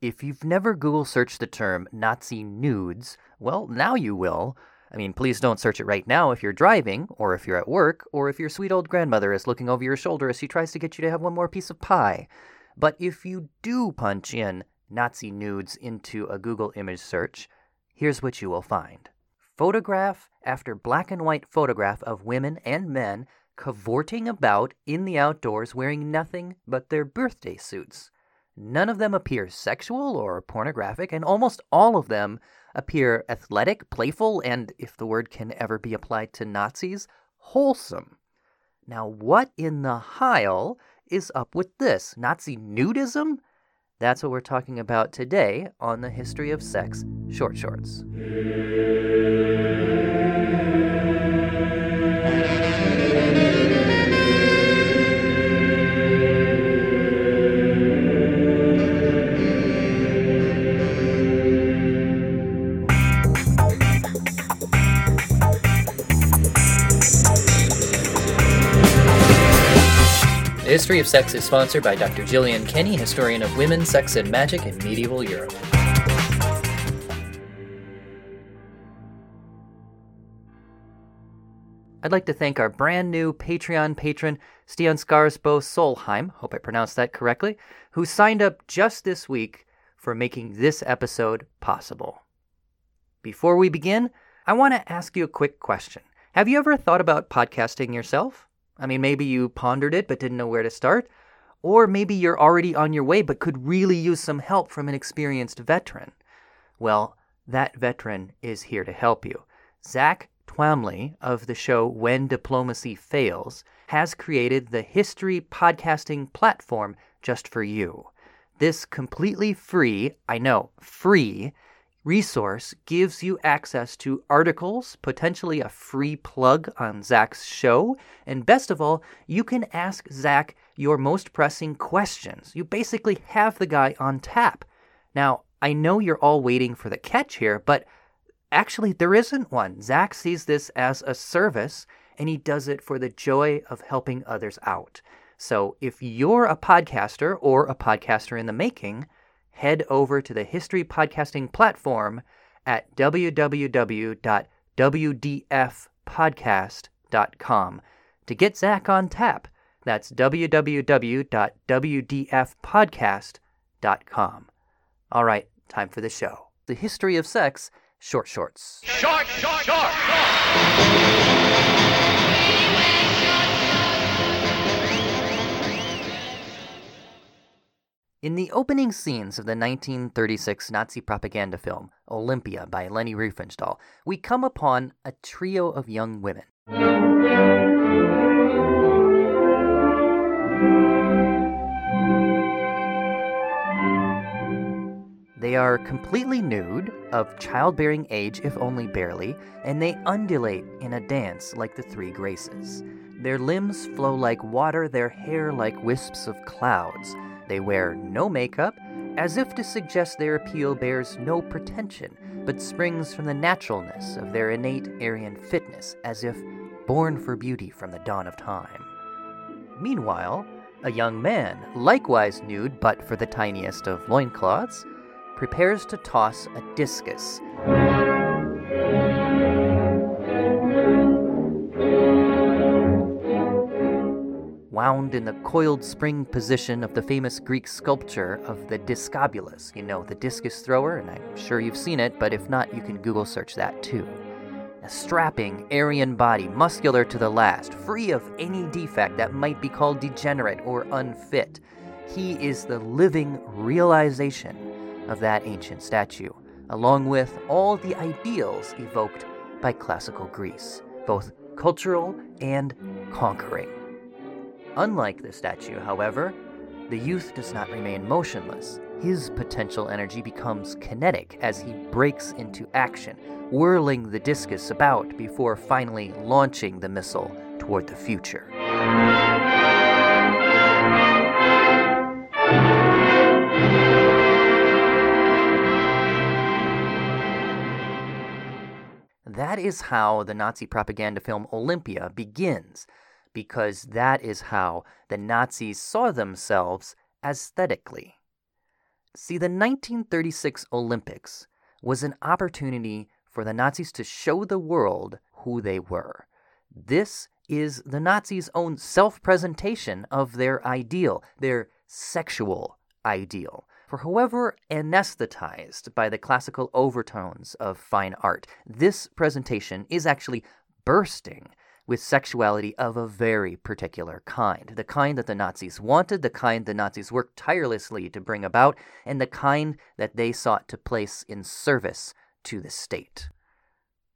If you've never Google searched the term Nazi nudes, well, now you will. I mean, please don't search it right now if you're driving, or if you're at work, or if your sweet old grandmother is looking over your shoulder as she tries to get you to have one more piece of pie. But if you do punch in Nazi nudes into a Google image search, here's what you will find photograph after black and white photograph of women and men cavorting about in the outdoors wearing nothing but their birthday suits. None of them appear sexual or pornographic, and almost all of them appear athletic, playful, and, if the word can ever be applied to Nazis, wholesome. Now, what in the Heil is up with this? Nazi nudism? That's what we're talking about today on the History of Sex Short Shorts. History of Sex is sponsored by Dr. Gillian Kenny, historian of women, sex, and magic in medieval Europe. I'd like to thank our brand new Patreon patron, Stian Skarsbo Solheim, hope I pronounced that correctly, who signed up just this week for making this episode possible. Before we begin, I want to ask you a quick question. Have you ever thought about podcasting yourself? I mean, maybe you pondered it but didn't know where to start. Or maybe you're already on your way but could really use some help from an experienced veteran. Well, that veteran is here to help you. Zach Twamley of the show When Diplomacy Fails has created the History Podcasting platform just for you. This completely free, I know, free resource gives you access to articles, potentially a free plug on Zach's show, and best of all, you can ask Zach your most pressing questions. You basically have the guy on tap. Now, I know you're all waiting for the catch here, but actually, there isn't one. Zach sees this as a service, and he does it for the joy of helping others out. So, if you're a podcaster or a podcaster in the making, head over to the History Podcasting platform at www.wdfpodcast.com to get Zach on tap. That's www.wdfpodcast.com. All right, time for the show. The History of Sex Short Shorts. Short, short, short, short. In the opening scenes of the 1936 Nazi propaganda film Olympia by Leni Riefenstahl, we come upon a trio of young women. They are completely nude, of childbearing age if only barely, and they undulate in a dance like the three graces. Their limbs flow like water, their hair like wisps of clouds. They wear no makeup, as if to suggest their appeal bears no pretension, but springs from the naturalness of their innate Aryan fitness, as if born for beauty from the dawn of time. Meanwhile, a young man, likewise nude but for the tiniest of loincloths, prepares to toss a discus. Wound in the coiled spring position of the famous Greek sculpture of the Discobolus, you know, the discus thrower, and I'm sure you've seen it, but if not, you can Google search that too. A strapping Aryan body, muscular to the last, free of any defect that might be called degenerate or unfit. He is the living realization of that ancient statue, along with all the ideals evoked by classical Greece, both cultural and conquering. Unlike the statue, however, the youth does not remain motionless. His potential energy becomes kinetic as he breaks into action, whirling the discus about before finally launching the missile toward the future. That is how the Nazi propaganda film Olympia begins, because that is how the Nazis saw themselves aesthetically. See, the 1936 Olympics was an opportunity for the Nazis to show the world who they were. This is the Nazis' own self presentation of their ideal, their sexual ideal. For however anesthetized by the classical overtones of fine art, this presentation is actually bursting with sexuality of a very particular kind. The kind that the Nazis wanted, the kind the Nazis worked tirelessly to bring about, and the kind that they sought to place in service to the state.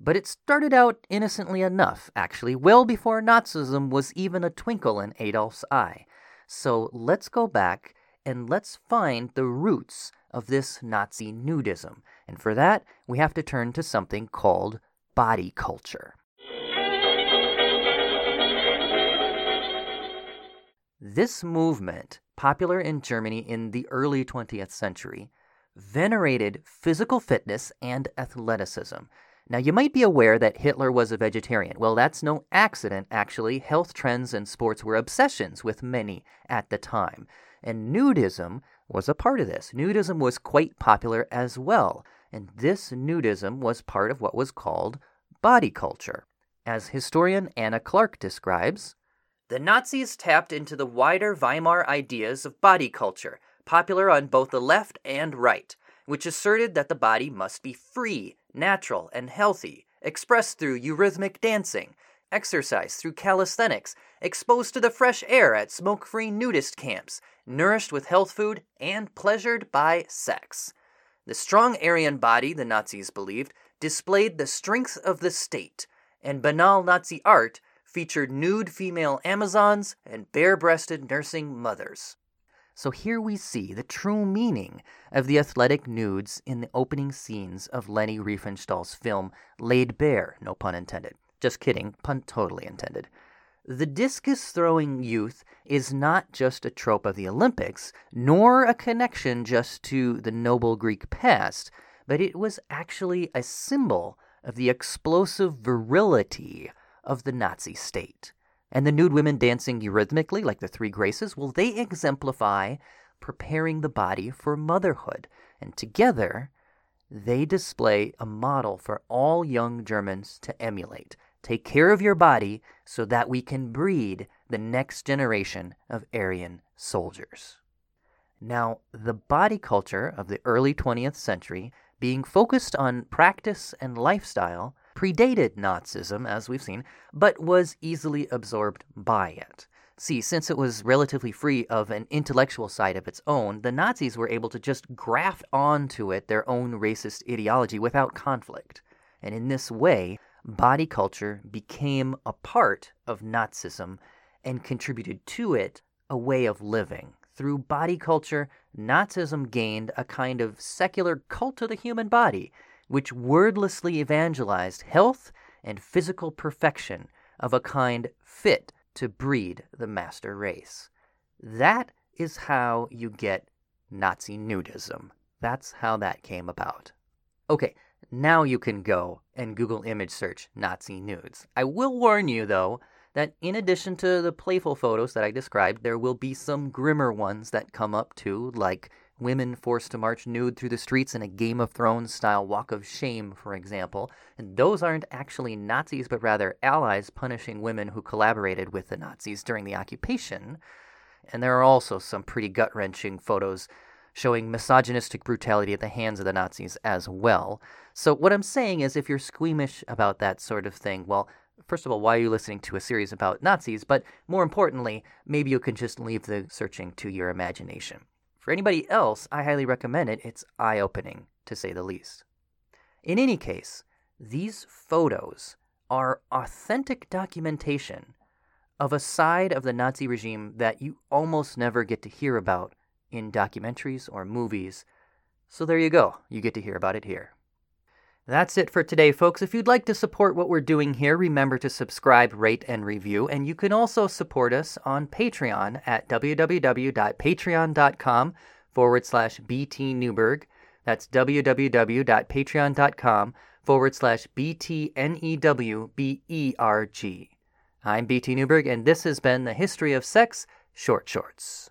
But it started out innocently enough, actually, well before Nazism was even a twinkle in Adolf's eye. So let's go back and let's find the roots of this Nazi nudism. And for that, we have to turn to something called body culture. This movement, popular in Germany in the early 20th century, venerated physical fitness and athleticism. Now, you might be aware that Hitler was a vegetarian. Well, that's no accident, actually. Health trends and sports were obsessions with many at the time. And nudism was a part of this. Nudism was quite popular as well. And this nudism was part of what was called body culture. As historian Anna Clark describes, the Nazis tapped into the wider Weimar ideas of body culture, popular on both the left and right, which asserted that the body must be free, natural, and healthy, expressed through eurythmic dancing, exercise through calisthenics, exposed to the fresh air at smoke free nudist camps, nourished with health food, and pleasured by sex. The strong Aryan body, the Nazis believed, displayed the strength of the state, and banal Nazi art featured nude female Amazons and bare breasted nursing mothers. So here we see the true meaning of the athletic nudes in the opening scenes of Leni Riefenstahl's film Laid Bare, no pun intended. Just kidding, pun totally intended. The discus throwing youth is not just a trope of the Olympics, nor a connection just to the noble Greek past, but it was actually a symbol of the explosive virility of the Nazi state. And the nude women dancing eurythmically, like the Three Graces, well, they exemplify preparing the body for motherhood. And together, they display a model for all young Germans to emulate. Take care of your body so that we can breed the next generation of Aryan soldiers. Now, the body culture of the early 20th century, being focused on practice and lifestyle, predated Nazism, as we've seen, but was easily absorbed by it. See, since it was relatively free of an intellectual side of its own, the Nazis were able to just graft onto it their own racist ideology without conflict. And in this way, body culture became a part of Nazism and contributed to it a way of living. Through body culture, Nazism gained a kind of secular cult of the human body which wordlessly evangelized health and physical perfection of a kind fit to breed the master race. That is how you get Nazi nudism. That's how that came about. Okay, now you can go and Google image search Nazi nudes. I will warn you, though, that in addition to the playful photos that I described, there will be some grimmer ones that come up too, like women forced to march nude through the streets in a Game of Thrones style walk of shame, for example. And those aren't actually Nazis, but rather allies punishing women who collaborated with the Nazis during the occupation. And there are also some pretty gut wrenching photos showing misogynistic brutality at the hands of the Nazis as well. So, what I'm saying is, if you're squeamish about that sort of thing, well, first of all, why are you listening to a series about Nazis? But more importantly, maybe you can just leave the searching to your imagination. For anybody else, I highly recommend it. It's eye opening, to say the least. In any case, these photos are authentic documentation of a side of the Nazi regime that you almost never get to hear about in documentaries or movies. So there you go, you get to hear about it here. That's it for today, folks. If you'd like to support what we're doing here, remember to subscribe, rate, and review. And you can also support us on Patreon at www.patreon.com forward slash BT Newberg. That's www.patreon.com forward slash BTNEWBERG. I'm BT Newberg, and this has been the History of Sex Short Shorts.